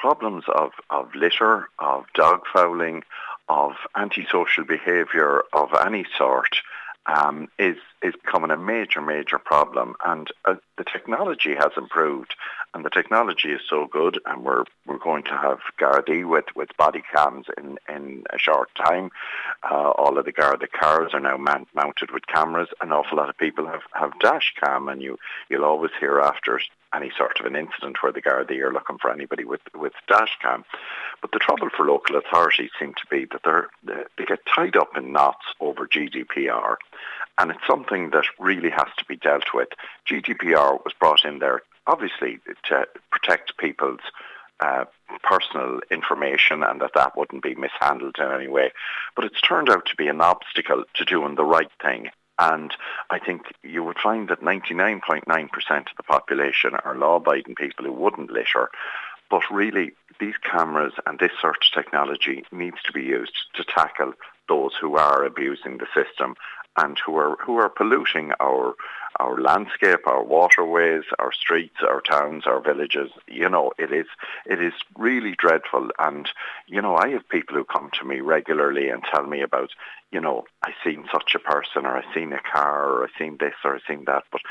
problems of, of litter, of dog fouling, of antisocial behaviour of any sort um, is is becoming a major, major problem. And uh, the technology has improved, and the technology is so good, and we're we're going to have Gardaí with, with body cams in, in a short time. Uh, all of the Garda cars are now man- mounted with cameras. An awful lot of people have, have dash cam, and you you'll always hear after any sort of an incident where the Gardaí are looking for anybody with with dash cam. But the trouble for local authorities seem to be that they're, they get tied up in knots over GDPR and it's something that really has to be dealt with. GDPR was brought in there, obviously, to protect people's uh, personal information and that that wouldn't be mishandled in any way. But it's turned out to be an obstacle to doing the right thing. And I think you would find that 99.9% of the population are law-abiding people who wouldn't litter. But really, these cameras and this sort of technology needs to be used to tackle those who are abusing the system and who are who are polluting our our landscape, our waterways, our streets, our towns, our villages. You know, it is it is really dreadful. And you know, I have people who come to me regularly and tell me about, you know, I seen such a person, or I seen a car, or I seen this, or I seen that, but.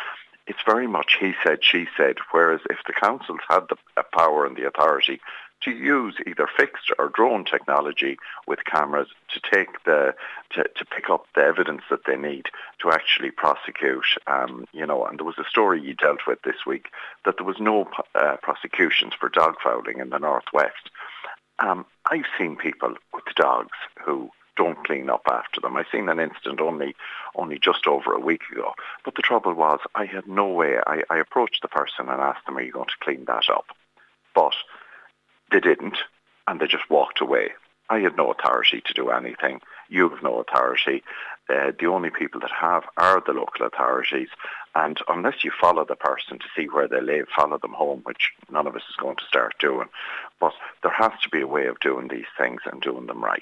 It's very much he said, she said, whereas if the councils had the power and the authority to use either fixed or drone technology with cameras to take the to, to pick up the evidence that they need to actually prosecute. Um, you know, and there was a story you dealt with this week that there was no uh, prosecutions for dog fouling in the northwest. Um, I've seen people with dogs who don't clean up after them. I seen an incident only only just over a week ago. But the trouble was I had no way. I, I approached the person and asked them, Are you going to clean that up? But they didn't, and they just walked away. I had no authority to do anything. You have no authority. Uh, the only people that have are the local authorities. And unless you follow the person to see where they live, follow them home, which none of us is going to start doing. But there has to be a way of doing these things and doing them right.